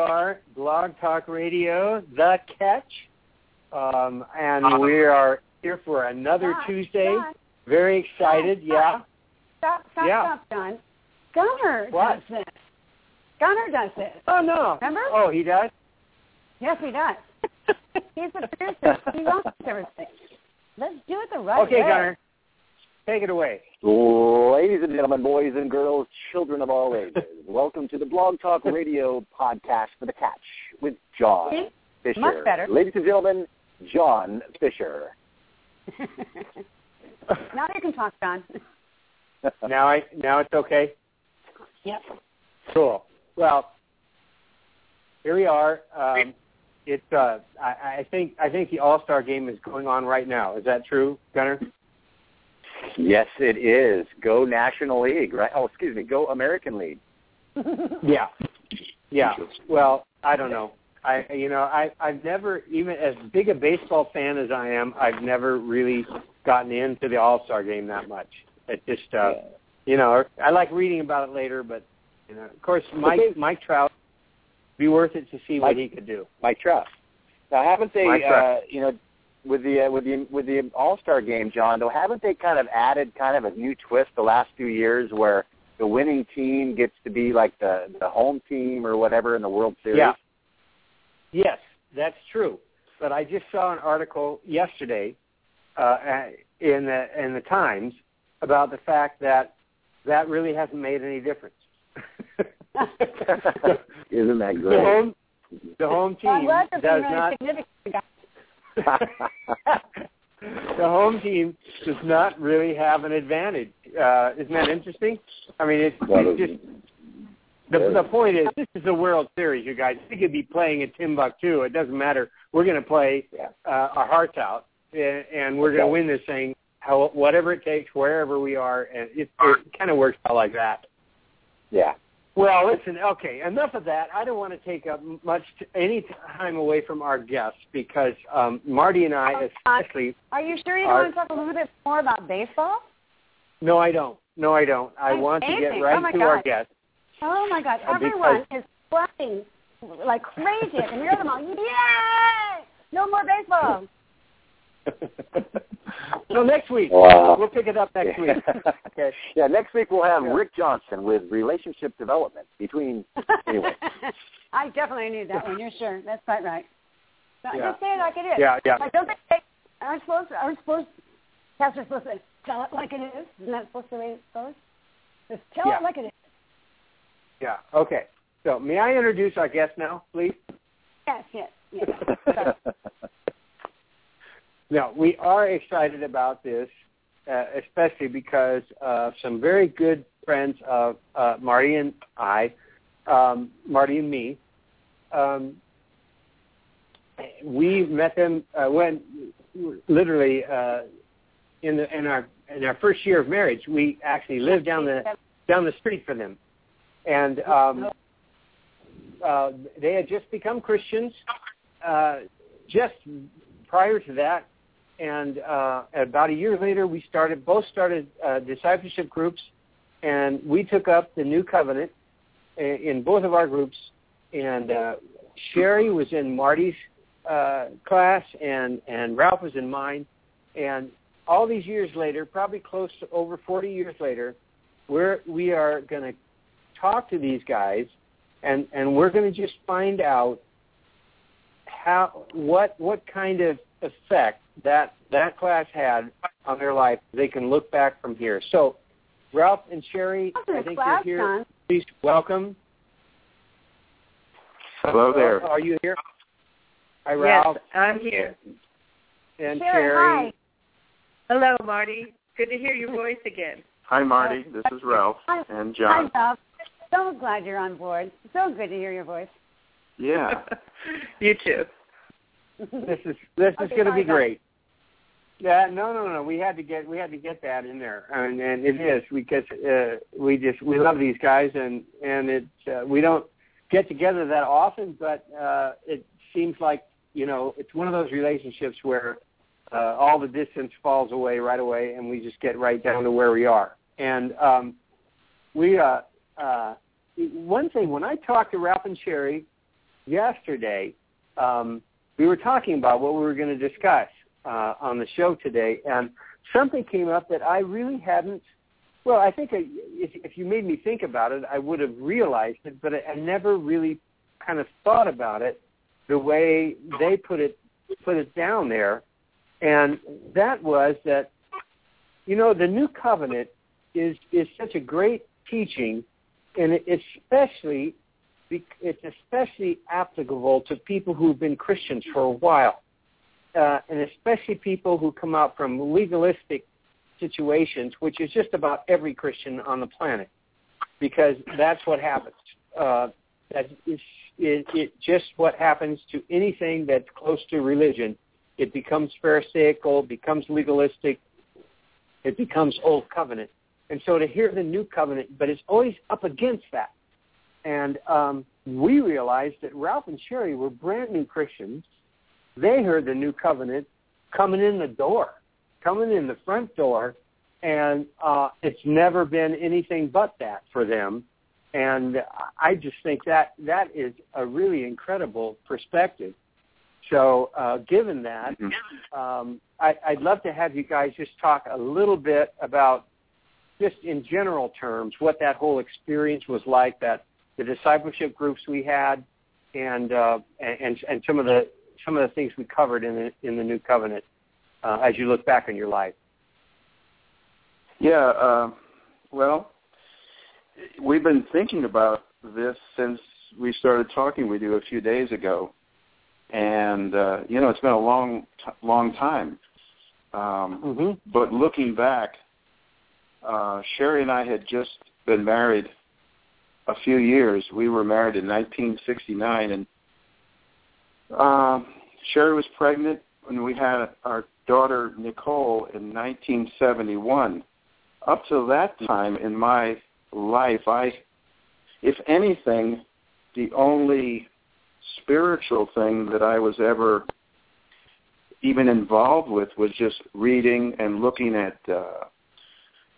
Are, Blog Talk Radio, The Catch, um, and we are here for another John, Tuesday. John, Very excited. John, Yeah. Stop, stop, Yeah. stop, John. Gunner What? does this. Gunner does this. Oh no. Remember? Oh, he does. Yes, he does. He's the producer. He owns everything. Let's do it the right Okay, way. Okay, Gunner, take it away. Ladies and gentlemen, boys and girls, children of all ages, welcome to the Blog Talk Radio podcast for the Catch with John See? Fisher. Much better. Ladies and gentlemen, John Fisher. now you can talk, John. Now I now it's okay. Yep. Cool. Well, here we are. Um, it's uh, I, I think I think the All Star game is going on right now. Is that true, Gunner? Yes, it is. Go National League, right? Oh, excuse me. Go American League. Yeah. Yeah. Well, I don't know. I you know, I I've never even as big a baseball fan as I am, I've never really gotten into the All-Star game that much. It just uh you know, I like reading about it later, but you know, of course Mike Okay. Mike Trout be worth it to see what Mike- he could do. Mike Trout. Now, haven't they? Mike Trout. Uh, you know, with the uh, with the with the All Star game, John. Though, haven't they kind of added kind of a new twist the last few years, where the winning team gets to be like the the home team or whatever in the World Series? Yeah. Yes, that's true. But I just saw an article yesterday uh, in the in the Times about the fact that that really hasn't made any difference. Isn't that great? the great? home the home Well, team well, that's does really not significant. the home team does not really have an advantage. Uh, isn't that interesting? I mean, it's, it's just the, the point is this is a World Series, you guys. We could be playing at Timbuktu. It doesn't matter. We're going to play uh, our hearts out, and, and we're going to win this thing, how, whatever it takes, wherever we are. And it, it kind of works out like that. yeah. Well, listen. Okay, enough of that. I don't want to take up much t- any time away from our guests because um, Marti and I, especially. Are you sure you Are- want to talk a little bit more about baseball? No, I don't. No, I don't. I That's want to get right Oh, to our guests. Oh my God! Uh, Everyone is clapping like crazy. Can hear them all. Yay! No more baseball. No, next week. Wow. We'll pick it up next yeah. week. Okay. Yeah, next week we'll have Yeah. Rick Johnson with relationship development between. Anyway. I definitely need that one. You're sure? That's quite right. So Yeah. Just say it like it is. Yeah, yeah. Like, don't they say, aren't supposed to, aren't supposed, pastors supposed to tell it like it is? Isn't that supposed to be the way it goes? Just tell Yeah. it like it is. Yeah. Okay. So, may I introduce our guest now, please? Yes, yes, yes. Sorry. No, we are excited about this, uh, especially because uh, some very good friends of uh, Marti and I, um, Marti and me, um, we met them uh, when literally uh, in the in our in our first year of marriage. We actually lived down the down the street from them, and um, uh, they had just become Christians just prior to that and uh, about a year later, we started both started uh, discipleship groups, and we took up the new covenant in, both of our groups. And uh, Sherrie was in Marti's uh, class, and and Ralph was in mine. And all these years later, probably close to over 40 years later, we're we are going to talk to these guys, and and we're going to just find out how what what kind of effect that that class had on their life. They can look back from here. So, Ralph and Sherrie, I think class, you're here. John. Please welcome. Hello there. Are you here? Hi, Ralph. Yes, I'm here. And Sherrie, Terry. hi. Hello, Marti. Good to hear your voice again. Hi, Marti. This is Ralph Hi. and Hi, John. Ralph. So glad you're on board. So good to hear your voice. Yeah. you too. This is this is going to be great. Yeah, no, no, no. We had to get we had to get that in there, and, and it is because uh, we just we love these guys, and and it uh, we don't get together that often, but uh, it seems like you know it's one of those relationships where uh, all the distance falls away right away, and we just get right down to where we are. And um, we uh, uh, one thing when I talked to Ralph and Sherrie yesterday, um, we were talking about what we were going to discuss uh, on the show today, and something came up that I really hadn't. Well, I think I, if, if you made me think about it, I would have realized it, but I, I never really kind of thought about it the way they put it put it down there, and that was that you know the new covenant is is such a great teaching, and it, especially it's especially applicable to people who've been Christians for a while, uh, and especially people who come out from legalistic situations, which is just about every Christian on the planet, because that's what happens. Uh, that is it, it just what happens to anything that's close to religion. It becomes pharisaical, becomes legalistic, it becomes old covenant. And so to hear the new covenant, but it's always up against that. And um, we realized that Ralph and Sherrie were brand new Christians. They heard the new covenant coming in the door, coming in the front door, and uh, it's never been anything but that for them. And I just think that that is a really incredible perspective. So, uh, given that, um, I, I'd love to have you guys just talk a little bit about, just in general terms, what that whole experience was like. That the discipleship groups we had, and uh, and and some of the some of the things we covered in the in the new covenant uh, as you look back on your life. Yeah. Uh, well, we've been thinking about this since we started talking with you a few days ago, and uh, you know it's been a long, t- long time. Um, Mm-hmm. but looking back, uh, Sherrie and I had just been married a few years. We were married in 1969, and um, Sherrie was pregnant when we had our daughter Nicole in 1971. Up to that time in my life, I, if anything, the only spiritual thing that I was ever even involved with was just reading and looking at uh,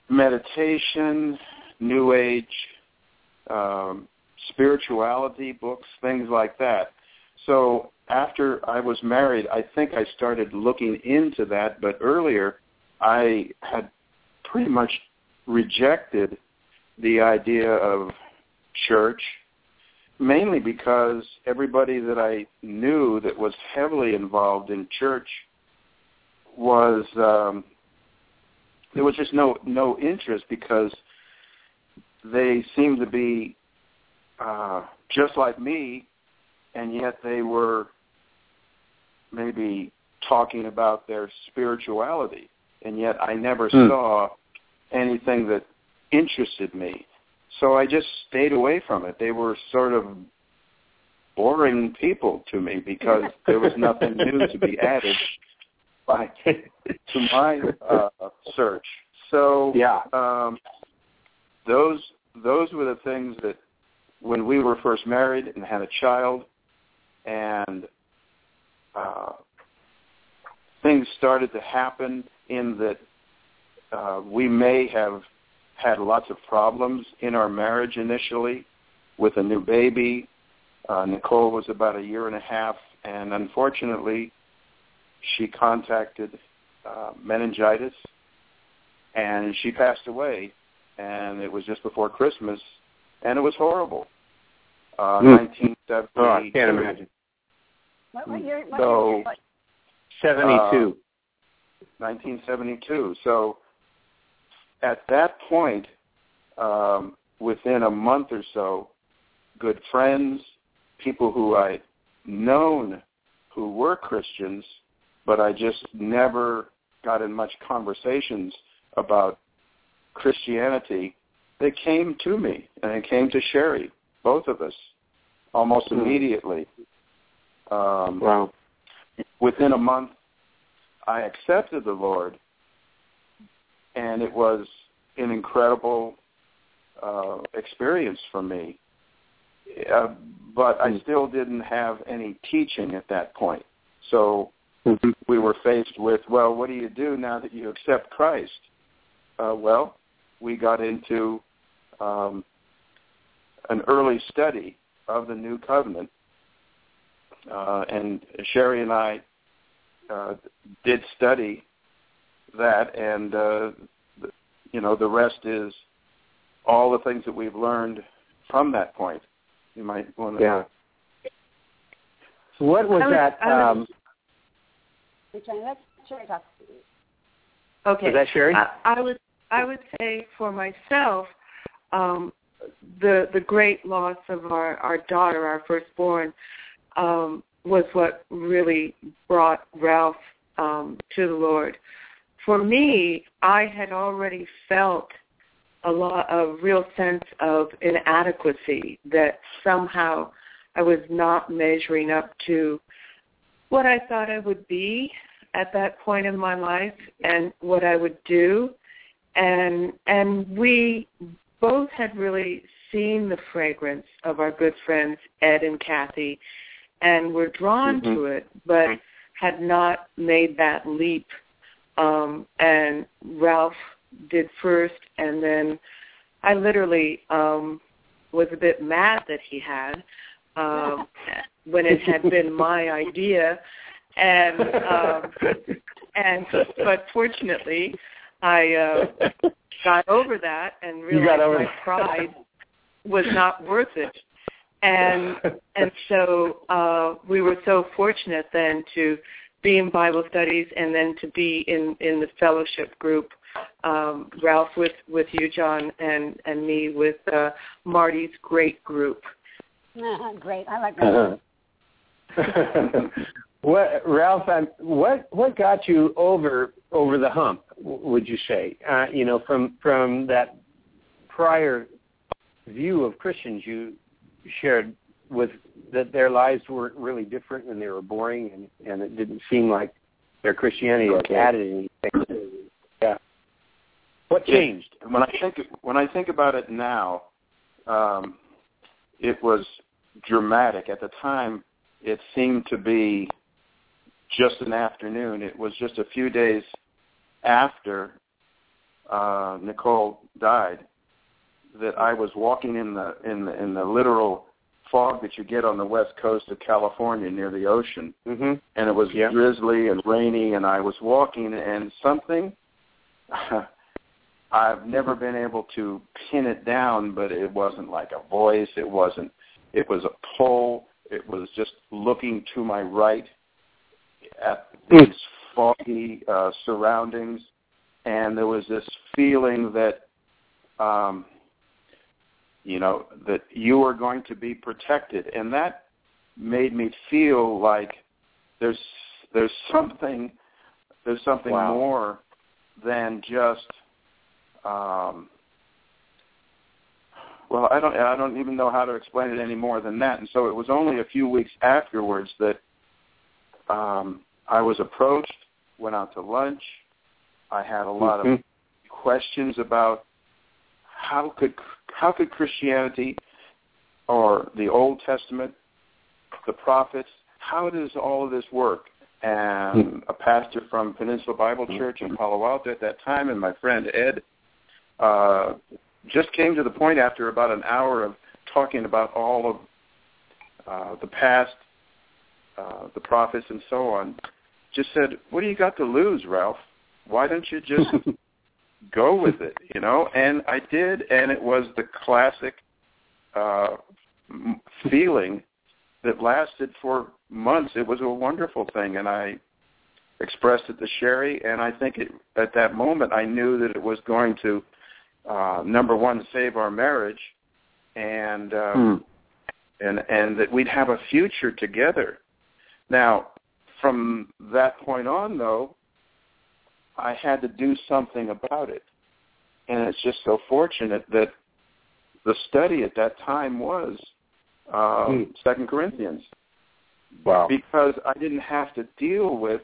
meditation, New Age, um, spirituality books, things like that. So after I was married, I think I started looking into that, but earlier I had pretty much rejected the idea of church, mainly because everybody that I knew that was heavily involved in church was um, there was just no no interest because they seemed to be uh, just like me, and yet they were maybe talking about their spirituality, and yet I never Hmm. saw anything that interested me. So I just stayed away from it. They were sort of boring people to me because there was nothing new to be added by to my uh, search. So Yeah. um, those those were the things that when we were first married and had a child, and uh, things started to happen in that uh, we may have had lots of problems in our marriage initially with a new baby. Uh, Nicole was about a year and a half, and unfortunately, she contacted uh, meningitis, and she passed away. And it was just before Christmas, and it was horrible. Uh, Hmm. 1972. Oh, I can't imagine. What, what year? What So- year? What, Seventy-two. 1972. So at that point, um, within a month or so, good friends, people who I'd known who were Christians, but I just never got in much conversations about Christianity. They came to me, and they came to Sherrie, both of us, almost Hmm. immediately. Um, Wow. within a month, I accepted the Lord, and it was an incredible uh, experience for me. Uh, but I still didn't have any teaching at that point. So Mhm. we were faced with, well, what do you do now that you accept Christ? Uh, well, we got into um, an early study of the New Covenant, uh, and Sherrie and I uh, did study that, and uh, the, you know the rest is all the things that we've learned from that point. You might want to. Yeah. So what was was- that? Was- um, We're trying to let Sherrie talk. Okay. was that Sherrie? I, I would I would say for myself, um, the the great loss of our our daughter, our firstborn, um, was what really brought Ralph um, to the Lord. For me, I had already felt a lot a real sense of inadequacy that somehow I was not measuring up to what I thought I would be at that point in my life and what I would do and and we both had really seen the fragrance of our good friends Ed and Kathy and were drawn Mhm. to it but had not made that leap. Um and Ralph did first and then I literally um was a bit mad that he had um when it had been my idea. And um and but fortunately I uh got over that and realized over my it. pride was not worth it and and so uh we were so fortunate then to be in Bible studies and then to be in in the fellowship group um Ralph with with you John and and me with uh Marti's great group Great. I like that. Uh-huh. what, Ralph? I'm, what what got you over over the hump? Would you say? Uh, you know, from from that prior view of Christians you shared with that their lives weren't really different and they were boring and and it didn't seem like their Christianity had added anything. Yeah. What It- changed? when I think when I think about it now, um, it was dramatic. At the time, it seemed to be just an afternoon. It was just a few days after uh, Nicole died that I was walking in the in the in the literal fog that you get on the west coast of California near the ocean Mm-hmm. and it was Yeah. drizzly and rainy and I was walking and something I've never been able to pin it down but it wasn't like a voice it wasn't it was a pull it was just looking to my right at these foggy uh surroundings and there was this feeling that um you know that you were going to be protected and that made me feel like there's there's something there's something Wow. more than just um well I don't I don't even know how to explain it any more than that and so it was only a few weeks afterwards that um I was approached went out to lunch I had a lot of Mhm. questions about how could how could Christianity or the Old Testament, the prophets, how does all of this work? And a pastor from Peninsula Bible Church in Palo Alto at that time, and my friend Ed, uh, just came to the point after about an hour of talking about all of uh, the past, uh, the prophets, and so on. Just said, "What do you got to lose, Ralph? Why don't you just go with it, you know. And I did, and it was the classic uh, feeling that lasted for months. It was a wonderful thing, and I expressed it to Sherrie, and I think it, at that moment I knew that it was going to uh, number one save our marriage, and Hmm. and and that we'd have a future together. Now, from that point on, though, I had to do something about it. And it's just so fortunate that the study at that time was um, Hmm. Second Corinthians Wow. because I didn't have to deal with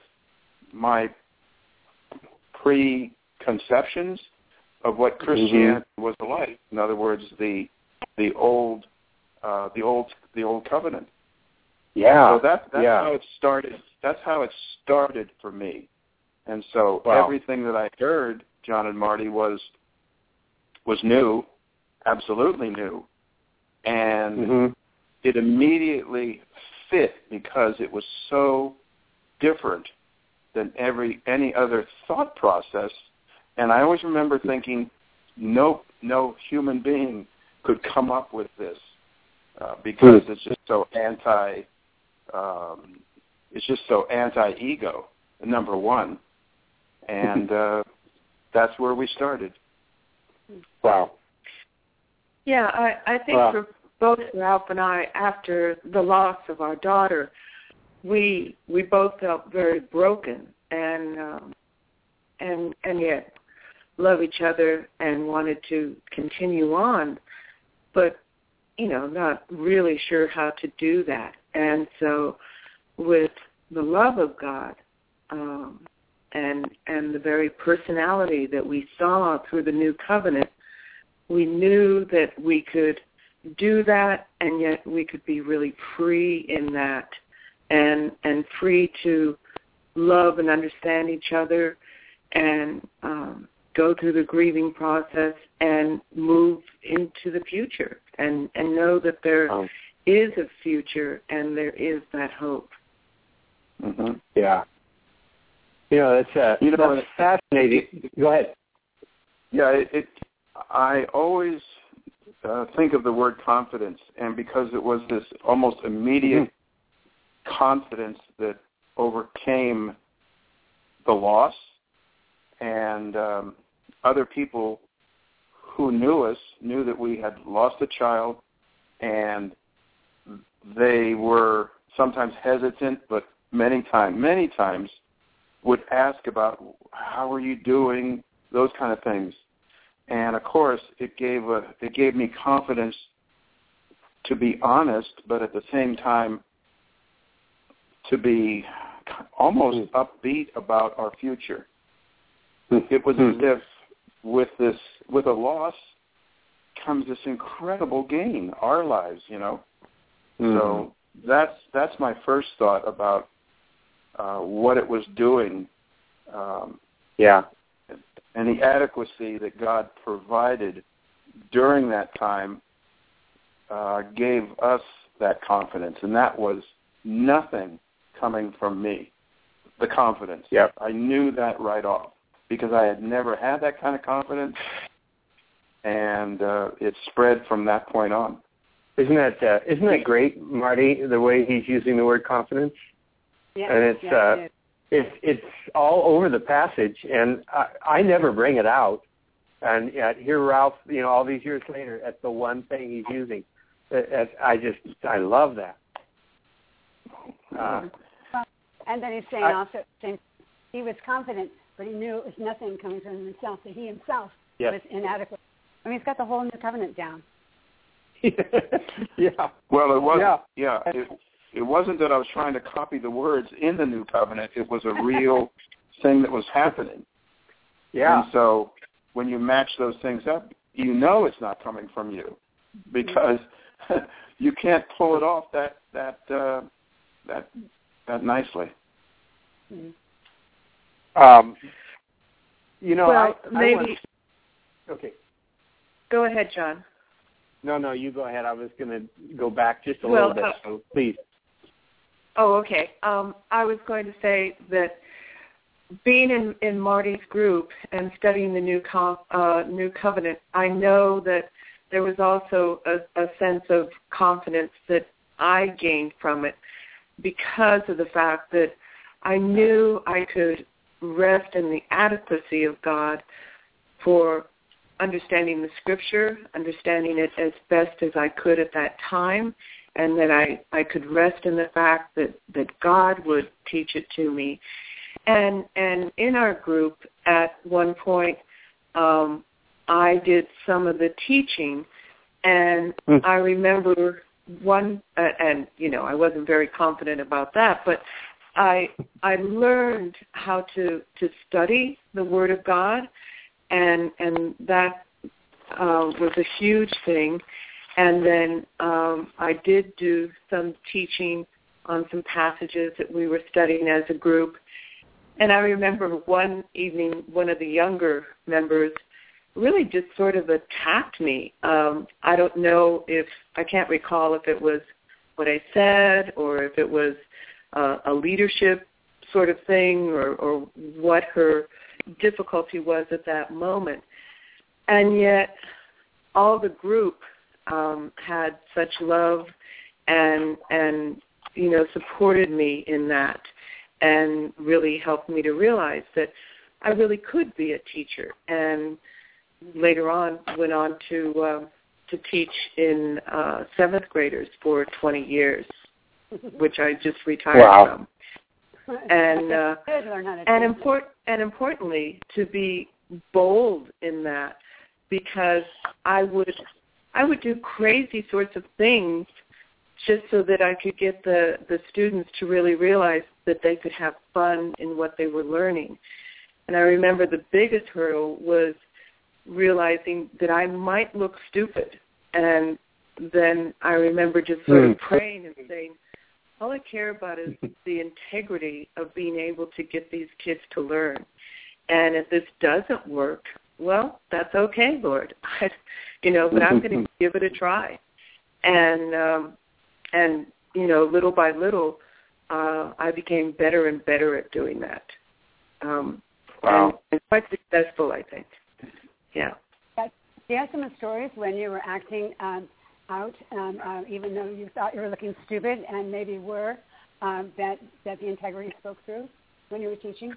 my preconceptions of what Christianity was like. In other words, the the old uh, the old the old covenant. Yeah. So that that's yeah. how it started. That's how it started for me. And so Wow. everything that I heard, John and Marti, was was new, absolutely new, and Mhm. it immediately fit because it was so different than every any other thought process. And I always remember thinking, nope, no human being could come up with this uh, because it's just so anti. Um, it's just so anti-ego. Number one, and uh, that's where we started. Wow. Yeah, I, I think Wow. for both Ralph and I, after the loss of our daughter, we we both felt very broken and um, and and yet love each other and wanted to continue on, but you know, not really sure how to do that. And so, with the love of God um, and and the very personality that we saw through the new covenant, we knew that we could do that and yet we could be really free in that and and free to love and understand each other and um go through the grieving process and move into the future and and know that there is a future and there is that hope hmm yeah. You know, that's uh, You know, that's fascinating. Go ahead. Yeah, it, it I always uh, think of the word confidence, and because it was this almost immediate confidence that overcame the loss, and um, other people who knew us knew that we had lost a child, and they were sometimes hesitant, but many times, many times, would ask about how are you doing, those kind of things. And of course it gave a it gave me confidence to be honest but at the same time to be almost hmm. upbeat about our future. Hmm. It was as hmm. if with this with a loss comes this incredible gain our lives you know so that's that's my first thought about uh what it was doing um Yeah. and the adequacy that God provided during that time uh, gave us that confidence, and that was nothing coming from me. The confidence. Yep. I knew that right off because I had never had that kind of confidence, and uh, it spread from that point on. Isn't that uh, isn't that great, Marti? The way he's using the word confidence, Yeah, and it's yeah, uh, it it's it's all over the passage, and I, I never bring it out. And yet here, Ralph, you know, all these years later, that's the one thing he's using. That- that- I just I love that. Uh, And then he's saying I- also, saying he was confident, but he knew it was nothing coming from himself, that he himself Yes. was inadequate. I mean, he's got the whole new covenant down. yeah. Well, it was Yeah. yeah. it, it wasn't that I was trying to copy the words in the new covenant. It was a real thing that was happening. Yeah. And so when you match those things up, you know it's not coming from you because you can't pull it off that that uh, that that nicely. Um, you know, well I, I maybe want- okay. go ahead john No, no, you go ahead. I was going to go back just a Well, little bit, uh, so please. Oh, okay. Um, I was going to say that being in, in Marti's group and studying the new co- uh, new covenant, I know that there was also a, a sense of confidence that I gained from it because of the fact that I knew I could rest in the adequacy of God for understanding the scripture, understanding it as best as I could at that time, and that I I could rest in the fact that that God would teach it to me. And and in our group at one point um I did some of the teaching and Mm. I remember one uh, and you know I wasn't very confident about that but I I learned how to to study the word of God and and that uh, was a huge thing and then um, I did do some teaching on some passages that we were studying as a group. And I remember one evening, one of the younger members really just sort of attacked me. Um, I don't know if, I can't recall if it was what I said or if it was uh, a leadership sort of thing or, or what her difficulty was at that moment. And yet all the group um, had such love and and you know supported me in that and really helped me to realize that I really could be a teacher and later on went on to uh, to teach in uh, seventh graders for 20 years, which I just retired Wow. from. And uh, Good to learn how to and teach. import and importantly to be bold in that because I would I would do crazy sorts of things just so that I could get the the students to really realize that they could have fun in what they were learning. And I remember the biggest hurdle was realizing that I might look stupid and then I remember just sort of Hmm. praying and saying, all I care about is the integrity of being able to get these kids to learn. And if this doesn't work, well, that's okay, Lord. I, you know, but I'm going to give it a try. And um, and you know, little by little, uh, I became better and better at doing that. Um, Wow. and, and quite successful, I think. Yeah. Do you have some stories when you were acting um, out, um, uh, even though you thought you were looking stupid and maybe were, um, that that the integrity spoke through when you were teaching?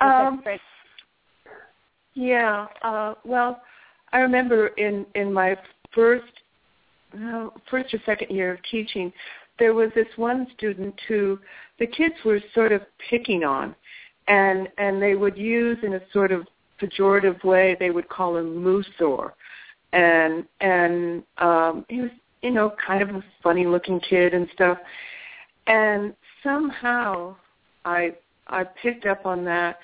Um, Yeah. Uh, well, I remember in in my first no, first or second year of teaching, there was this one student who the kids were sort of picking on, and and they would use in a sort of pejorative way. They would call him Musor, and and um, he was you know kind of a funny looking kid and stuff, and somehow I I picked up on that,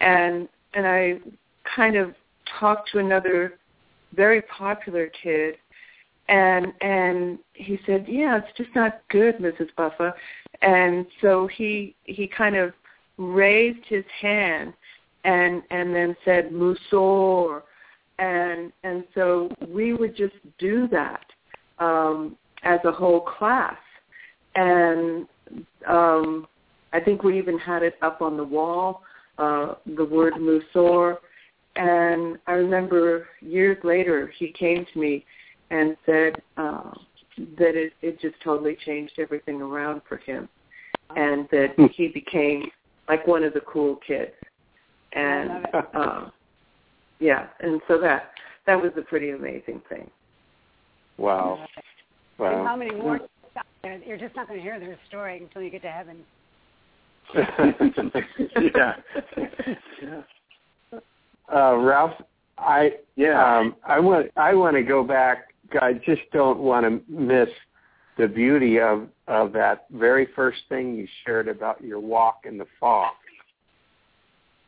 and and I kind of talked to another very popular kid and and he said, "Yeah, it's just not good, Mrs. Buffa." And so he he kind of raised his hand and and then said Musor and and so we would just do that um as a whole class. And um I think we even had it up on the wall uh the word Musor. And I remember years later he came to me and said uh, that it, it just totally changed everything around for him, and that he became like one of the cool kids. And uh, yeah, and so that that was a pretty amazing thing. Wow. And how many more? You're just not going to hear their story until you get to heaven. yeah. Uh, Ralph, I Yeah. um, I want I want to go back. I just don't want to miss the beauty of of that very first thing you shared about your walk in the fog.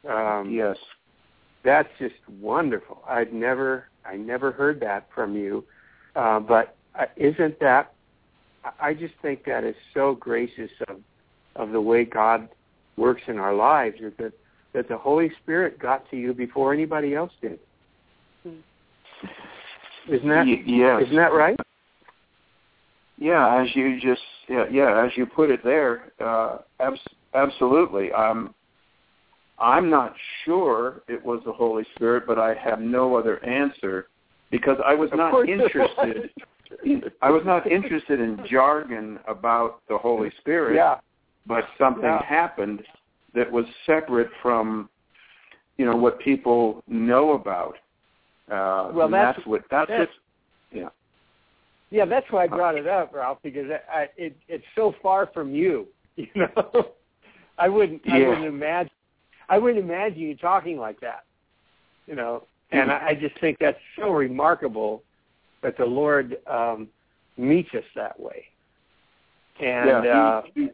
Um, yes. That's just wonderful. I'd never I never heard that from you, uh, but uh, isn't that? I- I just think that is so gracious of of the way God works in our lives. Is that that the Holy Spirit got to you before anybody else did. Isn't that Y- yes. isn't that right? Yeah, as you just yeah, yeah, as you put it there, uh, abs- absolutely. Um, I'm not sure it was the Holy Spirit, but I have no other answer because I was not interested. I was not interested in jargon about the Holy Spirit, Yeah. but something Yeah. happened that was separate from, you know, what people know about. Uh, Well, that's- that's what that's that's- what. Yeah. yeah, that's why I brought it up, Ralph, because I, I, it, it's so far from you. You know, I wouldn't, I wouldn't imagine, I wouldn't imagine you talking like that. You know, and I, I just think that's so remarkable that the Lord um, meets us that way. And yeah, uh, he,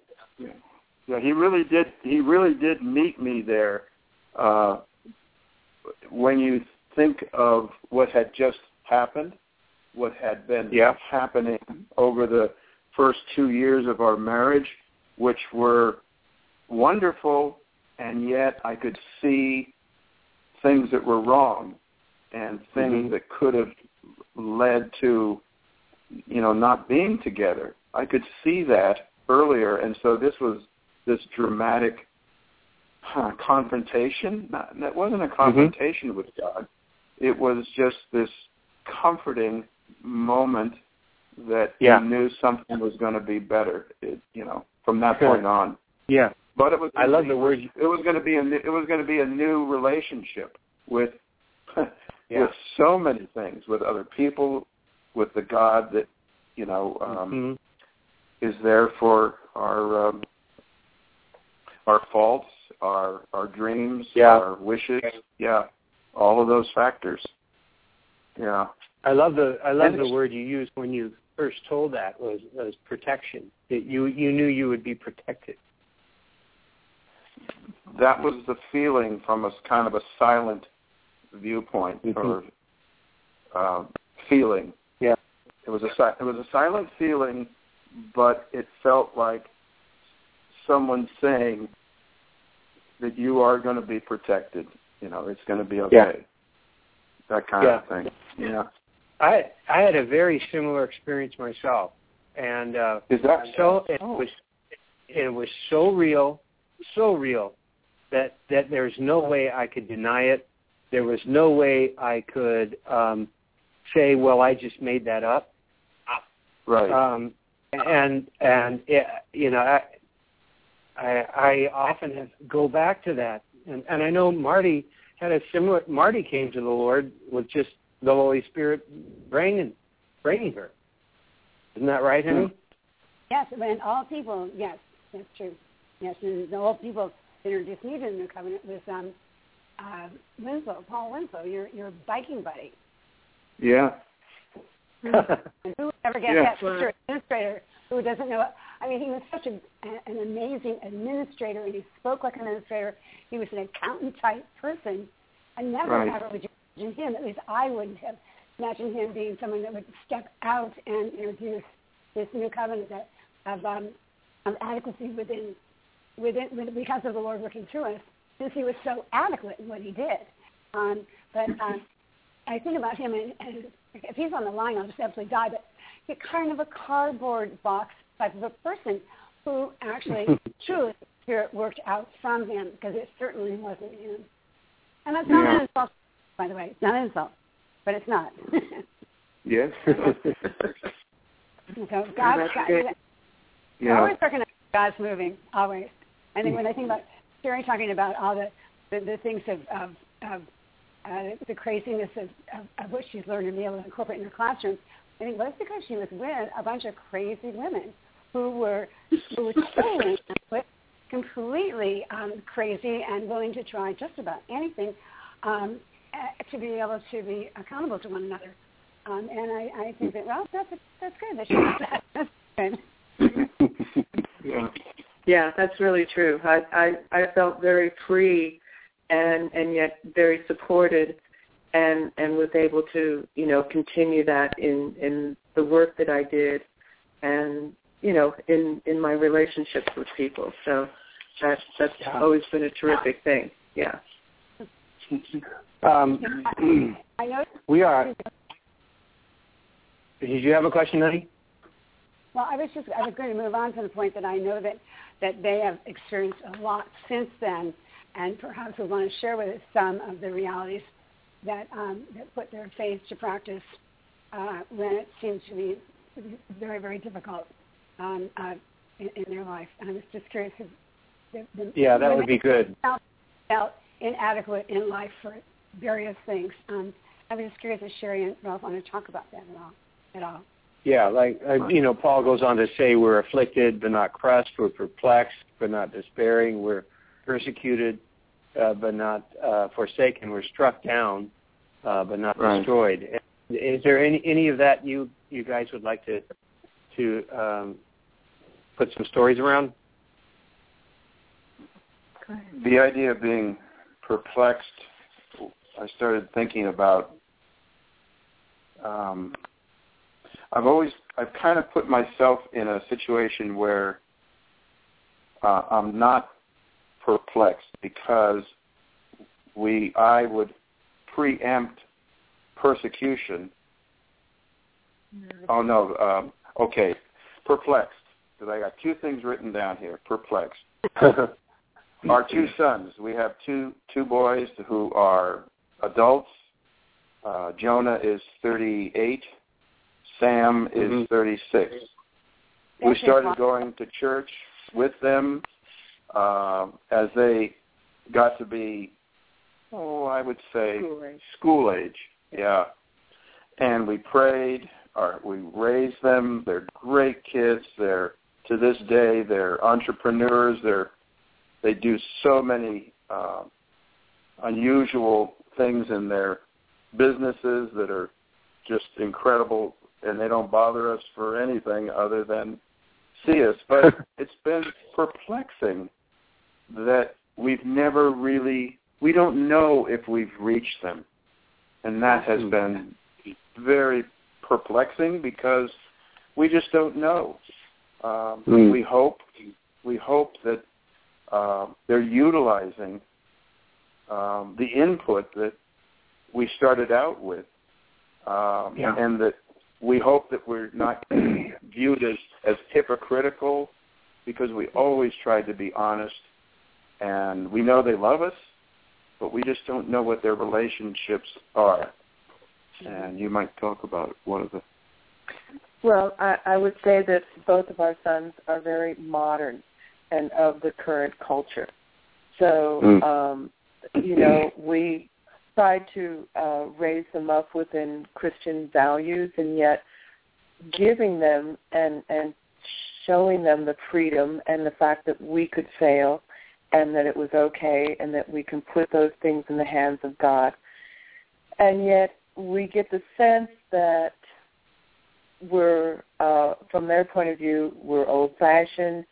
yeah, he really did. He really did meet me there. Uh, when you think of what had just happened, what had been Yeah. happening over the first two years of our marriage, which were wonderful, and yet I could see things that were wrong and things Mhm. that could have led to, you know, not being together. I could see that earlier, and so this was this dramatic huh, confrontation. Not, that wasn't a confrontation with God. It was just this comforting moment that Yeah. he knew something was going to be better. It, you know, from that point on. yeah, But it was. I love the word. It was going to be a. new- It was going to be a new relationship with. Yeah. With so many things, with other people, with the God that you know um, Mhm. is there for our um, our faults, our our dreams, Yeah. our wishes. Yeah, all of those factors. Yeah. I love the I love And the word you used when you first told that was was protection. That you you knew you would be protected. That was the feeling from a kind of a silent viewpoint Mhm. or uh, feeling. Yeah. It was a it was a silent feeling, but it felt like someone saying that you are going to be protected. You know, it's going to be okay. Yeah. That kind Yeah. of thing. Yeah. I I had a very similar experience myself, and uh, Is that so it Oh. was it was so real, so real that that there's no way I could deny it. There was no way I could um, say, "Well, I just made that up." right? um, and and it, you know I, I I often have, go back to that, and and I know Marti had a similar. Marti came to the Lord with just the Holy Spirit bringing bringing her. Isn't that right, honey? Yes, and all people, yes, that's true. Yes, and the all people introduced me to the new covenant was um, uh, Winslow, Paul Winslow, your your biking buddy. yeah. And who would ever guess Yeah. that for sure? Administrator who doesn't know? I mean, he was such a, an amazing administrator, and he spoke like an administrator. He was an accountant type person. I never Right. ever would imagine him. At least I wouldn't have imagined him being someone that would step out and introduce this new covenant that of um, of adequacy within within with, because of the Lord working through us, since he was so adequate in what he did. Um, but um, I think about him, and, and if he's on the line, I'll just absolutely die. But he's kind of a cardboard box type of a person who actually truly spirit worked out from him because it certainly wasn't him. And that's not Yeah. an insult, by the way. It's not an insult, but it's not. Yes. so God's That's got, good. I yeah. always recognize God's moving, always. I think when I think about Sherrie talking about all the the, the things of of, of uh, the craziness of, of, of what she's learned to be able to incorporate in her classroom, I think that's because she was with a bunch of crazy women who were who were totally completely um, crazy and willing to try just about anything um, to be able to be accountable to one another. Um, and I, I think that well, that's that's good. That she that. That's good. yeah. Yeah, that's really true. I, I I felt very free and and yet very supported and and was able to, you know, continue that in in the work that I did and you know, in in my relationships with people. So that's that's Yeah. always been a terrific thing. Yeah. um, I know. we are. Did you have a question, honey? Well, I was just I was going to move on to the point that I know that that they have experienced a lot since then, and perhaps we want to share with us some of the realities that um, that put their faith to practice uh, when it seems to be very very difficult um, uh, in, in their life. And I was just curious if the, the Yeah, that would be good. Felt, felt inadequate in life for various things. Um, I was just curious if Sherrie and Ralph want to talk about that at all. At all. Yeah, like uh, you know, Paul goes on to say, "We're afflicted but not crushed. We're perplexed but not despairing. We're persecuted uh, but not uh, forsaken. We're struck down uh, but not Right. destroyed." Is there any any of that you you guys would like to to um, put some stories around? the idea of being perplexed, I started thinking about. Um, I've always, I've kind of put myself in a situation where uh, I'm not perplexed because we, I would preempt persecution. Oh no, um, okay, perplexed. Because I got two things written down here. Perplexed our two sons. We have two two boys who are adults. Uh, Jonah is 38. Sam is Mhm. 36. We started going to church with them uh, as they got to be, oh, I would say School age. school age. Yeah, and we prayed. Or we raised them. They're great kids. They're to this day they're entrepreneurs. They're they do so many uh, unusual things in their businesses that are just incredible, and they don't bother us for anything other than see us. But it's been perplexing that we've never really we don't know if we've reached them, and that has been very perplexing because we just don't know. Um, Mm. We hope we hope that uh, they're utilizing um, the input that we started out with, um, Yeah. and that we hope that we're not viewed as, as hypocritical because we always tried to be honest, and we know they love us, but we just don't know what their relationships are. And you might talk about one of the. Well, I, I would say that both of our sons are very modern and of the current culture. So, Mm. um, you know, we try to uh, raise them up within Christian values, and yet giving them and and showing them the freedom and the fact that we could fail, and that it was okay, and that we can put those things in the hands of God. And yet, we get the sense that we're, uh, from their point of view, we're old-fashioned.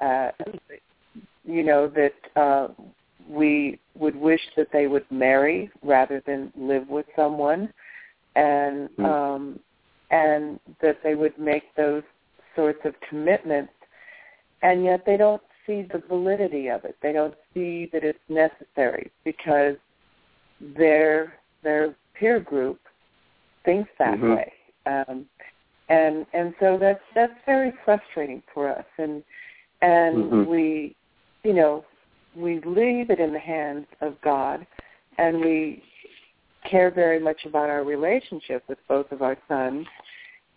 Uh, you know that uh, we would wish that they would marry rather than live with someone, and Hmm. um, and that they would make those sorts of commitments, and yet they don't see the validity of it. They don't see that it's necessary because their their peer group thinks that Mhm. way. Um, and and so that's that's very frustrating for us and and Mhm. we you know we leave it in the hands of God and we care very much about our relationship with both of our sons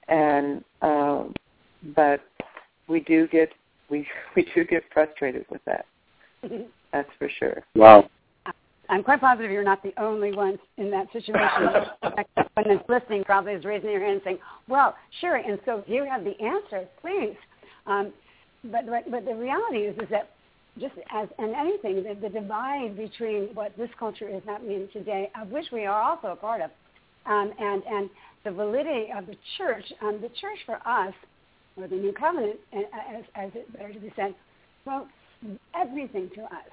and um but we do get we we do get frustrated with that that's for sure Wow. I'm quite positive you're not the only one in that situation. When is listening, probably is raising your hand and saying, "Well, sure." And so if you have the answer, please. Um, but, but but the reality is is that just as in anything, the, the divide between what this culture is happening today, of which we are also a part of, um, and and the validity of the church. Um, the church for us, or the new covenant, as as it better to be said, well, everything to us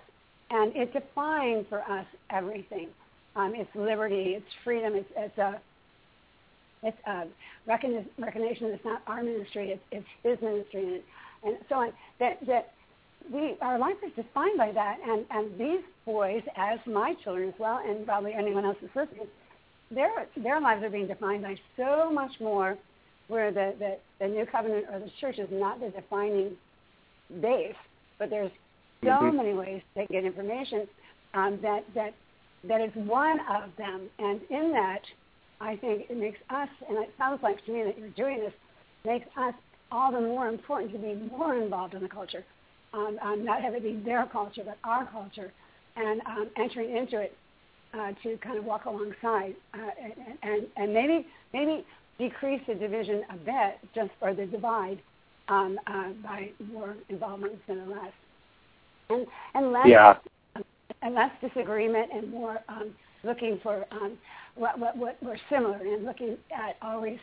and it defines for us everything. Um, it's liberty, it's freedom, it's it's a it's a recognition, it's not our ministry, it's, it's His ministry, and, and so on. That that we our life is defined by that, and and these boys, as my children as well, and probably anyone else that's listening, their their lives are being defined by so much more, where the the, the new covenant or the church is not the defining base, but there's so Mhm. many ways to get information um, that that that is one of them. And in that, I think it makes us, and it sounds like to me that you're doing this, makes us all the more important to be more involved in the culture, um, um, not have it be their culture, but our culture, and um, entering into it uh, to kind of walk alongside, uh, and, and and maybe maybe decrease the division a bit, just or the divide, um, uh, by more involvement instead of less, and and less Yeah. and less disagreement and more um, looking for um, what, what what we're similar and looking at always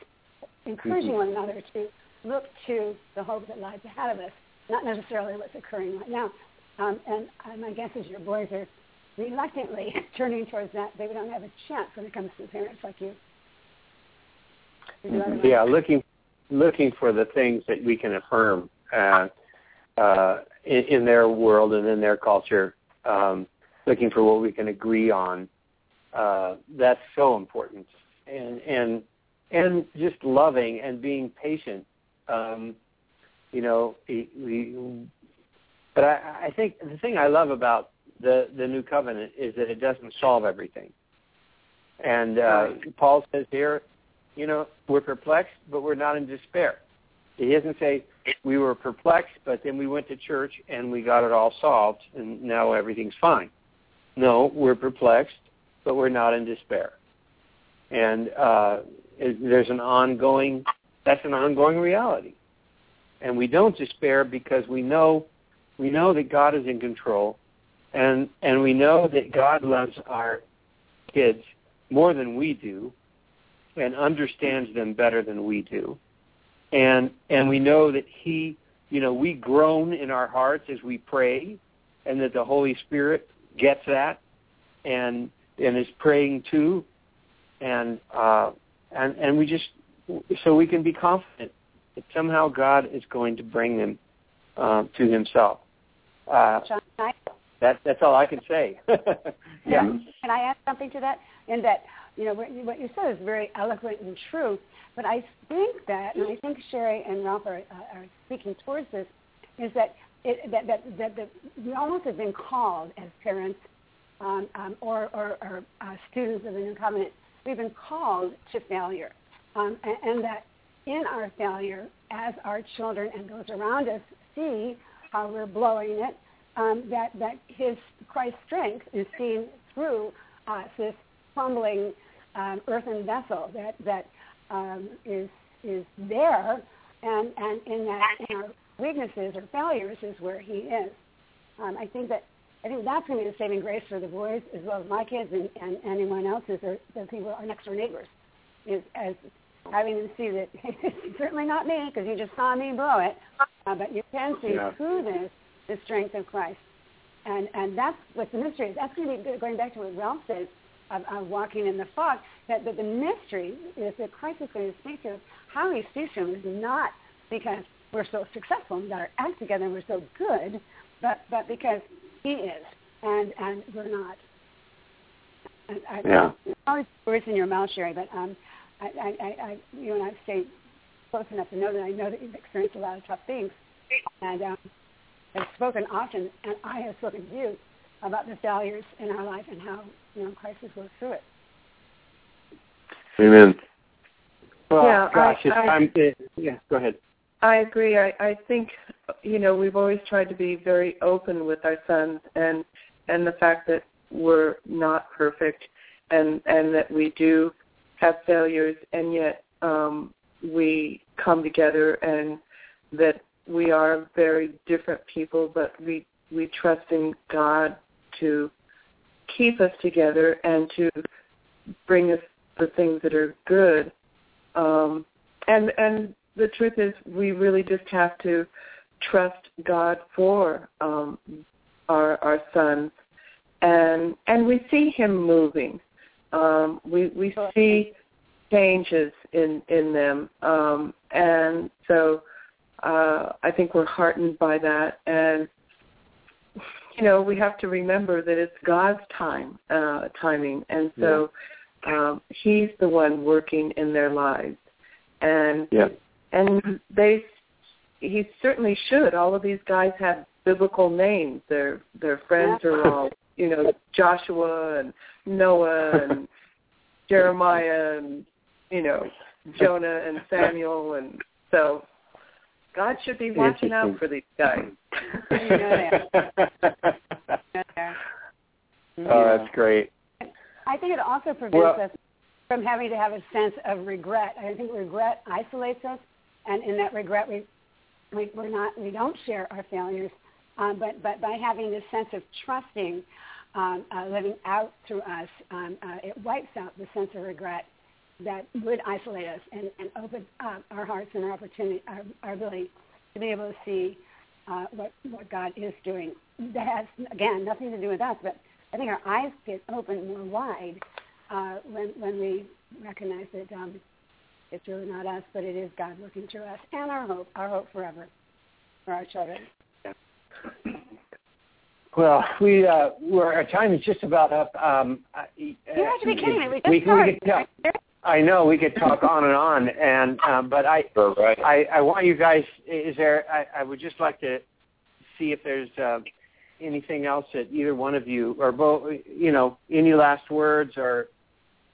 encouraging one another to look to the hope that lies ahead of us, not necessarily what's occurring right now. Um, and my guess is your boys are reluctantly turning towards that. They don't have a chance when it comes to parents like you. Otherwise. Yeah, looking looking for the things that we can affirm uh, uh, in, in their world and in their culture. Um, looking for what we can agree on. Uh, that's so important, and and and just loving and being patient. Um, you know, we, but I, I think the thing I love about the the new covenant is that it doesn't solve everything. And uh, Paul says here, you know, we're perplexed, but we're not in despair. He doesn't say we were perplexed, but then we went to church and we got it all solved, and now everything's fine. No, we're perplexed, but we're not in despair. And uh, there's an ongoing, that's an ongoing reality. And we don't despair because we know, we know that God is in control, and and we know that God loves our kids more than we do, and understands them better than we do, and and we know that He, you know, we groan in our hearts as we pray, and that the Holy Spirit gets that, and and is praying too, and uh, and and we just so we can be confident that somehow God is going to bring them uh, to Himself. Uh, John, that that's all I can say. yeah. can I add something to that? In that, you know, what you, what you said is very eloquent and true. But I think that, and I think Sherrie and Ralph are, uh, are speaking towards this, is that it, that, that, that, that we almost have been called as parents um, um, or, or, or uh, students of the New Covenant, we've been called to failure. Um, and, and that in our failure, as our children and those around us see how we're blowing it, um, that, that his Christ's strength is seen through us, this crumbling um, earthen vessel that, that um, is, is there, and, and in that in our weaknesses or failures is where he is. Um, I think that I think that's going to be the saving grace for the boys as well as my kids and, and anyone else's or the people our next door neighbors is as having them see that certainly not me because you just saw me blow it, uh, but you can see Yeah. through this the strength of Christ, and and that's what the mystery is. That's going to be going back to what Ralph says of, of walking in the fog. That, that the mystery is that Christ is going to speak to us. How he speaks to him is not because we're so successful and got our act together and we're so good, but but because he is and and we're not. And I, Yeah. always words in your mouth, Sherrie, but um, I, I, I, I, you and I've stayed close enough to know that I know that you've experienced a lot of tough things, and um, have spoken often, and I have spoken to you about the failures in our life and how you know Christ has worked through it. Amen. Well, Yeah, gosh, it's I- time to, yeah, go ahead. I agree. I, I think you know we've always tried to be very open with our sons, and and the fact that we're not perfect, and and that we do have failures, and yet um, we come together, and that we are very different people, but we we trust in God to keep us together and to bring us the things that are good. Um, and and the truth is, we really just have to trust God for um, our our sons, and and we see Him moving. Um, we we see changes in in them, um, and so uh, I think we're heartened by that. And you know, we have to remember that it's God's time uh, timing, and so um, He's the one working in their lives, and Yeah. and they he certainly should. All of these guys have biblical names. Their their friends are all you know Joshua and Noah and Jeremiah and you know Jonah and Samuel and so God should be watching out for these guys. You know that. You know that. oh, that's great. I think it also prevents Well- us from having to have a sense of regret. I think regret isolates us, and in that regret, we, we we're not we don't share our failures. Um, but but by having this sense of trusting um, uh, living out through us, um, uh, it wipes out the sense of regret that would isolate us and, and open up our hearts and our opportunity, our, our ability to be able to see uh, what what God is doing. That has again nothing to do with us, but I think our eyes get open more wide uh, when when we recognize that um, it's really not us, but it is God working through us, and our hope, our hope forever for our children. Well, we uh, we're, our time is just about up. Um, you have to be kidding me. We, we, we could talk, I know we could talk on and on, and um, but I, right. I I want you guys. Is there? I, I would just like to see if there's uh, anything else that either one of you or both, you know, any last words or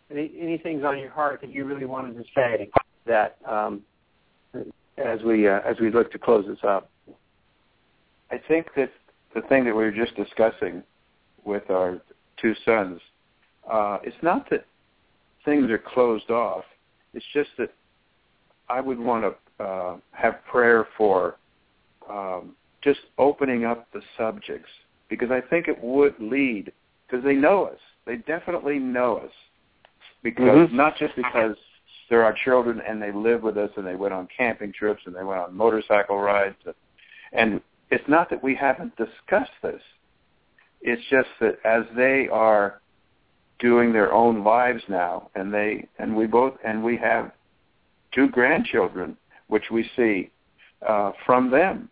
any, anything's on your heart that you really wanted to say that um, as we uh, as we look to close this up. I think that the thing that we were just discussing with our two sons, uh, it's not that things are closed off. It's just that I would want to uh, have prayer for um, just opening up the subjects because I think it would lead because they know us. They definitely know us because mm-hmm. not just because they're our children and they live with us and they went on camping trips and they went on motorcycle rides and it's not that we haven't discussed this. It's just that as they are doing their own lives now and they and we both and we have two grandchildren which we see uh, from them.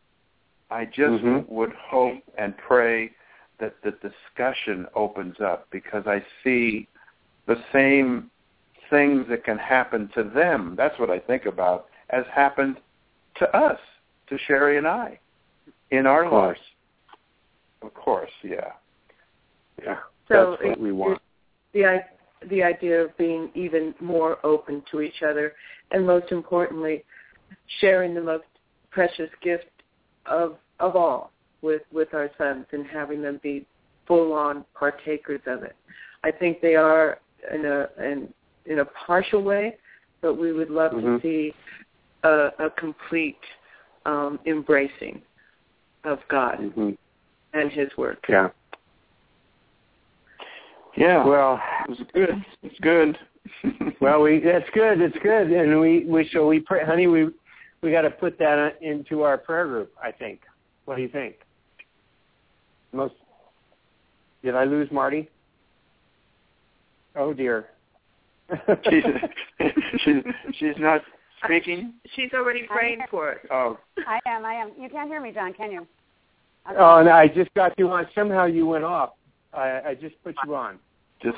I just mm-hmm. would hope and pray that the discussion opens up because I see the same things that can happen to them. That's what I think about as happened to us, to Sherrie and I in our lives. Of course, yeah. Yeah. So That's what we want. The the idea of being even more open to each other, and most importantly, sharing the most precious gift of of all with with our sons and having them be full on partakers of it. I think they are in a in in a partial way, but we would love mm-hmm. to see a, a complete um, embracing of God mm-hmm. and His work. Yeah. Yeah. Well, it was good. It's good. well, we that's good. It's good, and we we so we pray, honey. We we got to put that into our prayer group. I think. What do you think? Most. Did I lose Marti? Oh dear. she's, she's she's not speaking. She's already praying for it. Oh. I am. I am. You can't hear me, John, can you? Okay. Oh, no, I just got you on. Somehow you went off. I, I just put you on. Just.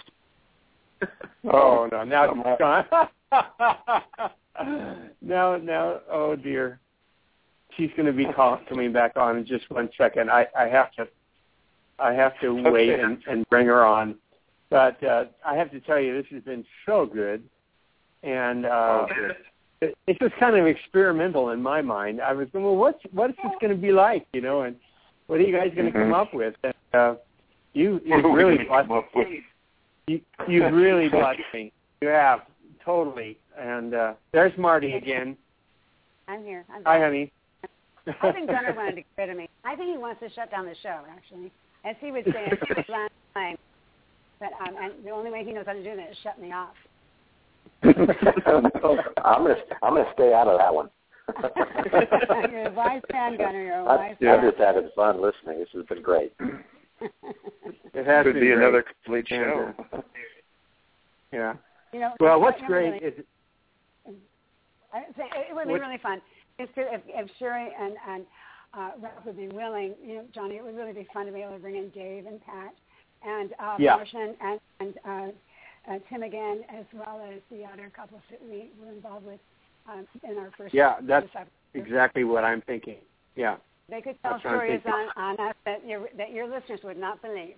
Oh no! Now it's gone. no, no. Oh dear. She's going to be call, coming back on in just one second. I, I have to. I have to okay. wait and, and bring her on. But uh, I have to tell you, this has been so good, and uh, oh, it, it's just kind of experimental in my mind. I was going, well, what's what's this going to be like, you know? And what are you guys going to mm-hmm. come up with? And, uh, you you really blessed you you really blessed me. You have totally. And uh, there's Marti again. I'm here. I'm Hi, honey. I think Gunnar wanted to get rid of me. I think he wants to shut down the show, actually, as he would say last time. But um, and the only way he knows how to do that is shut me off. I'm gonna I'm gonna stay out of that one. you're a wise man, Gunnar. You're a I, wise I've man. just had fun listening. This has been great. It has Could been be great. another complete show. Yeah. You know, Well, what's great really- is I think it would be What- really fun if, if, if Sherrie and, and uh, Ralph would be willing, you know, Johnny, it would really be fun to be able to bring in Dave and Pat and uh, Yeah. Martian and, and uh, uh, Tim again, as well as the other couples that we were involved with um, in our first. Yeah, that's disciple- exactly what I'm thinking. Yeah. They could tell that's stories on, on us that your that your listeners would not believe.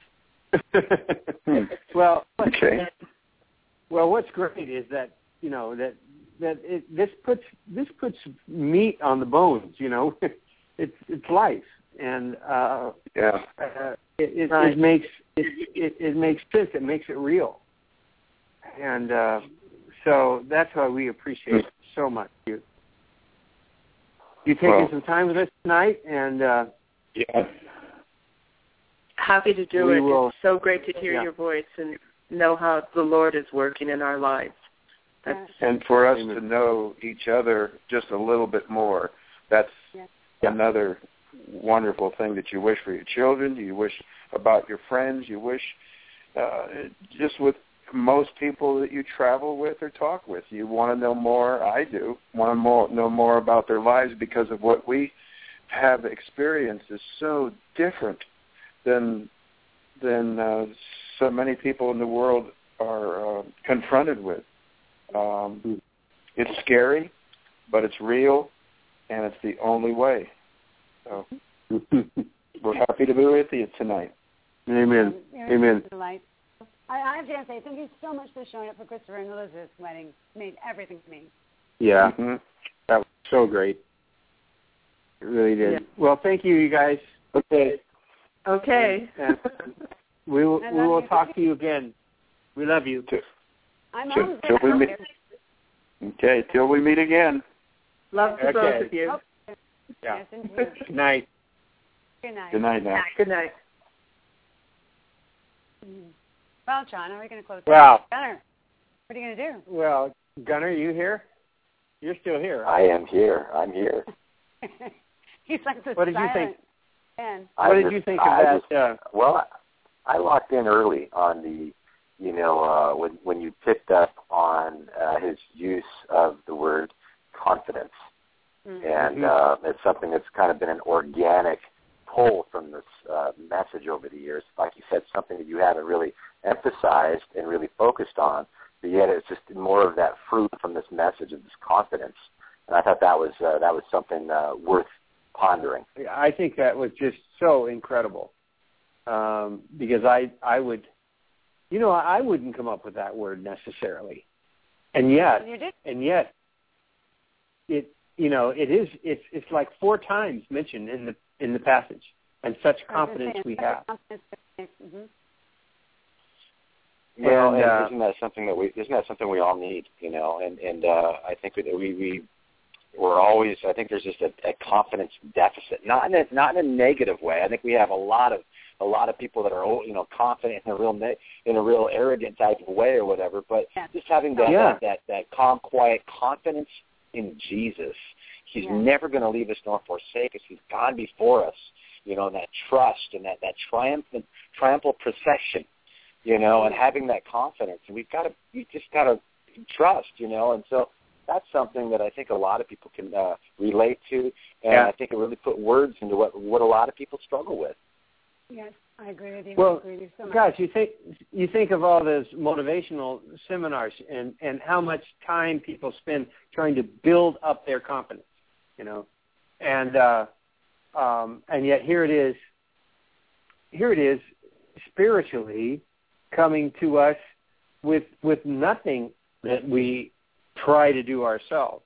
well, Okay. well, what's great is that you know that that it, this puts this puts meat on the bones. You know, it's it's life, and uh, Yeah. uh, it, it, Right. it makes it, it it makes sense. It makes it real, and uh, So that's why we appreciate it so much. You you taking Well- some time with us tonight, and uh, Yeah. Happy to do We it. will- It's so great to hear Yeah. your voice and know how the Lord is working in our lives. That's And for us to know each other just a little bit more, that's Yeah. another wonderful thing that you wish for your children, you wish about your friends, you wish uh, just with most people that you travel with or talk with. You want to know more, I do, want to more, know more about their lives because of what we have experienced is so different than than uh, so many people in the world are uh, confronted with. Um, it's scary, but it's real, and it's the only way. So we're happy to be with you tonight. Amen. You're Amen. A delight. I, I have to say, thank you so much for showing up for Christopher and Elizabeth's wedding. It made everything to me. Yeah, Mhm. that was so great. It really did. Yeah. Well, thank you, you guys. Okay. okay. And we will we will you. talk to you again. We love you. I'm Till- always till we meet- Okay, till we meet again. Love to Okay. both of you. Oh, Yeah. Yes. Good night. Good night. Good night now. Good night. Mm. Well, John, how are we going to close? Well, Gunner, what are you going to do? well, Gunner, you here? You're still here. I am here. I'm here. He's like the What did you think? man. I What did just- you think of I that? just- uh, Well, I locked in early on the, you know, uh, when when you picked up on uh, his use of the word confidence, Mm. and Mhm. uh, it's something that's kind of been an organic pull from this uh, message over the years. Like you said, something that you haven't really emphasized and really focused on, but yet it's just more of that fruit from this message of this confidence. And I thought that was uh, that was something uh, worth pondering. I think that was just so incredible um, because I I would, you know, I wouldn't come up with that word necessarily, and yet You did. and yet it you know it is it's it's like four times mentioned in the in the passage and such confidence we have. Mm-hmm. Well, And, and, uh, isn't that something that we isn't that something we all need, you know? And and uh, I think that we we we're always I think there's just a, a confidence deficit, not in a not in a negative way. I think we have a lot of a lot of people that are oh, you know confident in a real ne- in a real arrogant type of way or whatever. But Yeah. just having that Yeah. that, that that calm, quiet confidence in Jesus. He's Yeah. never going to leave us nor forsake us. He's gone before us. You know, and that trust and that that triumphant triumphal procession you know, and having that confidence. And we've got to, you just got to trust, you know. And so that's something that I think a lot of people can uh, relate to, and Yeah. I think it really put words into what what a lot of people struggle with. Yes, I agree with you. Well, I agree with you so much. Guys, you think you think of all those motivational seminars and and how much time people spend trying to build up their confidence, you know, and uh, um, and yet here it is, here it is, spiritually coming to us with with nothing that we try to do ourselves,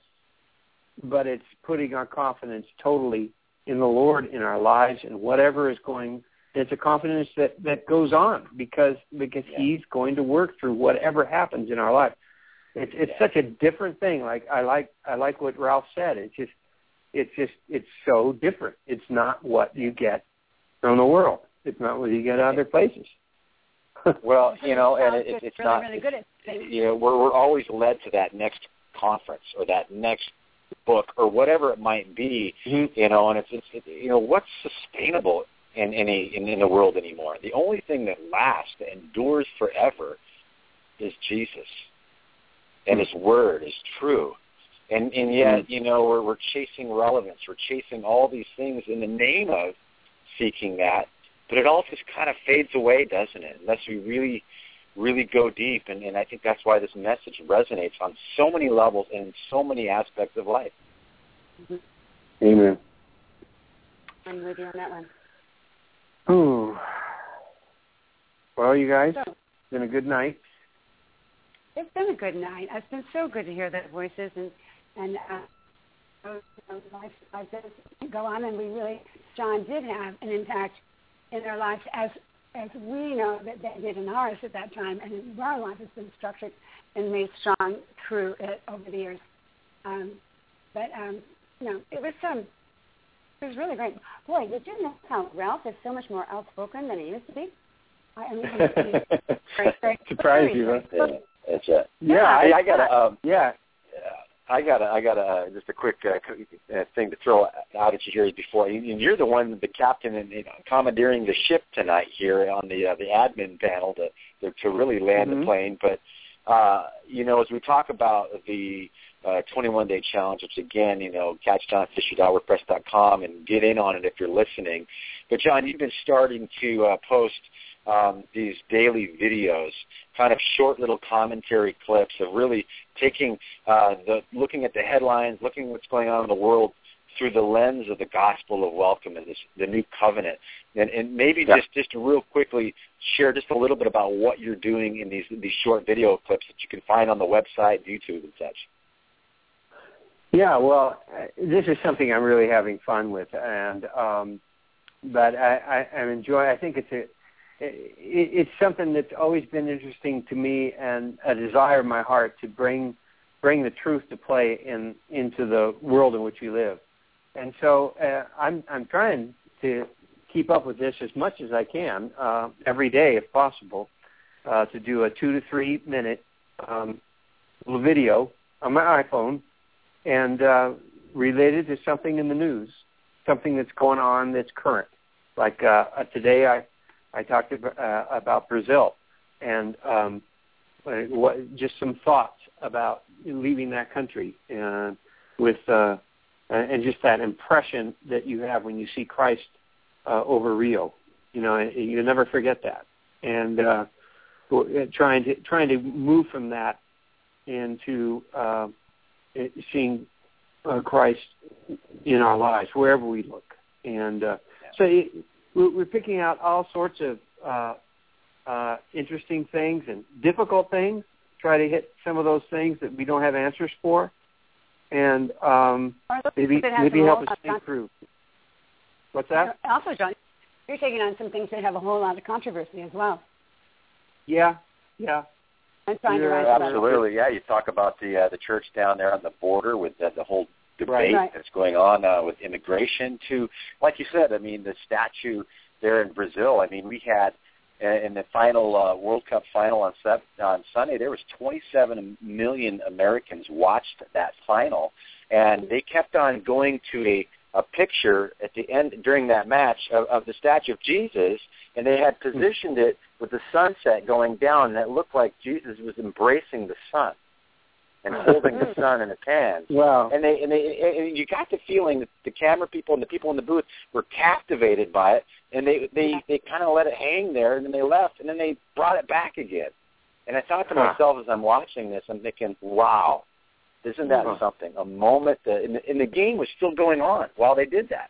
but it's putting our confidence totally in the Lord in our lives and whatever is going it's a confidence that that goes on because because Yeah. he's going to work through whatever happens in our life. It's it's Yeah. such a different thing. Like I like I like what Ralph said. It's just it's just it's so different. It's not what you get from the world. It's not what you get other places. Well, you know, and Sounds it, it's really, not. really good at things. you know, we're we're always led to that next conference or that next book or whatever it might be. Mhm. You know, and it's it's it, you know what's sustainable in any in, in the world anymore. The only thing that lasts, that endures forever, is Jesus, and hmm. His Word is true. And and yet, hmm. you know, we're we're chasing relevance. We're chasing all these things in the name of seeking that, but it all just kind of fades away, doesn't it? Unless we really really go deep and, and I think that's why this message resonates on so many levels and in so many aspects of life. Mm-hmm. Amen. I'm with you on that one. Ooh. Well, you guys, So, it's been a good night. it's been a good night. It's been so good to hear their voices and and uh, life like this go on. And we really, John did have an impact in their lives as as we know that they did in ours at that time, and our life has been structured and made strong through it over the years. Um, but um, you know, it was um, it was really great. Boy, did you know how Ralph is so much more outspoken than he used to be? I, I mean, he's, he's very, very, Surprise you, huh? very- Yeah, that's it. Yeah, I, I, I got a, um, yeah. I got a, I got a, just a quick uh, uh, thing to throw out at you here before. And you're the one, the captain, and you know, commandeering the ship tonight here on the uh, the admin panel to to, to really land Mhm. the plane. But uh, you know, as we talk about the uh, 21 day challenge, which again, you know, catch johnfisher.wordpress.com and get in on it if you're listening. But John, you've been starting to uh, post um, these daily videos, kind of short little commentary clips of really taking uh, the looking at the headlines, looking at what's going on in the world through the lens of the gospel of welcome and this, the new covenant. And, and maybe Yeah. just just to real quickly share just a little bit about what you're doing in these these short video clips that you can find on the website, YouTube, and such. Yeah, well, this is something I'm really having fun with, and um, but I, I, I'm enjoy. I think it's a, it, it's something that's always been interesting to me, and a desire in my heart to bring bring the truth to play in into the world in which we live. And so uh, I'm I'm trying to keep up with this as much as I can uh, every day, if possible, uh, to do a two to three minute um, little video on my iPhone and uh, related to something in the news, something that's going on that's current. Like uh, uh, today, I I talked about, uh, about Brazil and um, uh, what, just some thoughts about leaving that country and with uh, and just that impression that you have when you see Christ uh, over Rio. You know, you never forget that. And uh, trying to trying to move from that into uh, seeing uh, Christ in our lives wherever we look. And uh, so it, we're picking out all sorts of uh, uh, interesting things and difficult things. Try to hit some of those things that we don't have answers for, and um, Or maybe that have maybe help us lot think con- through. What's that? Also, John, you're taking on some things that have a whole lot of controversy as well. Yeah, yeah. I'm trying to Yeah, write about it. Absolutely, yeah. You talk about the uh, the church down there on the border with the, the whole debate Right. Right. that's going on uh, with immigration. To like you said, I mean the statue there in Brazil. I mean we had uh, in the final uh, World Cup final on Sep- on Sunday there was 27 million Americans watched that final, and they kept on going to a a picture at the end during that match of, of the statue of Jesus, and they had positioned it with the sunset going down, and it looked like Jesus was embracing the sun and holding the sun in his hands. Wow. And they and they and you got the feeling that the camera people and the people in the booth were captivated by it, and they they they kind of let it hang there, and then they left, and then they brought it back again. And I thought to Huh. myself as I'm watching this, I'm thinking, wow, isn't that Huh. something? A moment that and the, and the game was still going on while they did that.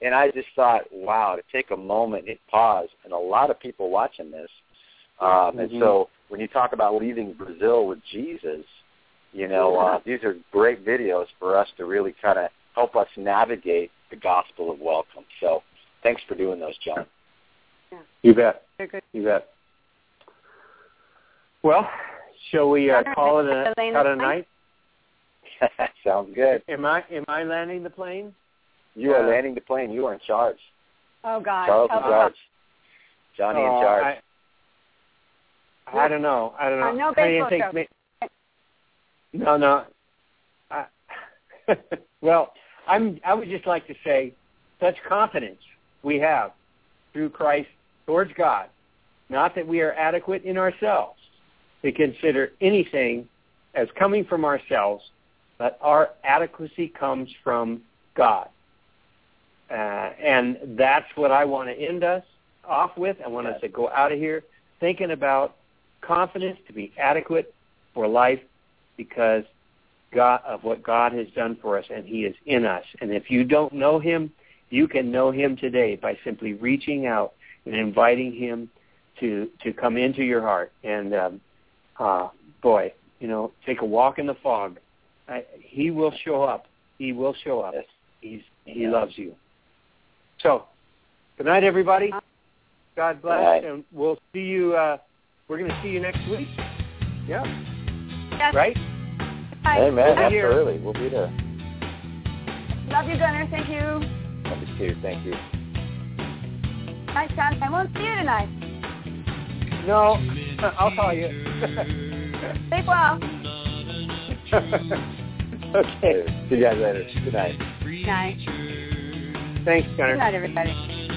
And I just thought, wow, to take a moment, hit pause, and a lot of people watching this. Um, And Mhm. so when you talk about leaving Brazil with Jesus, you know, uh, these are great videos for us to really kind of help us navigate the gospel of welcome. So thanks for doing those, John. You bet. Good. You bet. Well, shall we uh, call it a, Elaine cut a night? Sounds good. Am I am I landing the plane? You are Yeah. landing the plane. You are in charge. Oh God. Charles oh, in charge. Johnny Oh, in charge. I, I don't know. I don't know. Uh, no How do you baseball think joke. ma- no, no. I, well, I'm. I would just like to say, such confidence we have through Christ towards God, not that we are adequate in ourselves to consider anything as coming from ourselves, but our adequacy comes from God. Uh, and that's what I want to end us off with. I want us to go out of here thinking about confidence to be adequate for life because God of what God has done for us and he is in us. And if you don't know him, you can know him today by simply reaching out and inviting him to to come into your heart and um uh boy, you know, take a walk in the fog. I, he will show up. He will show up. Yes. He's he loves you. So, good night everybody. God bless, Right. and we'll see you. Uh, we're going to see you next week. Yeah. Yes. Right. Bye. Amen. We'll be here. Absolutely. We'll be there. Love you, Gunner. Thank you. Love you too. Thank you. Nice, John. I won't see you tonight. No, I'll call you. Sleep well. okay. See you guys later. Good night. Good night. Thanks, Gunner. Good night, everybody.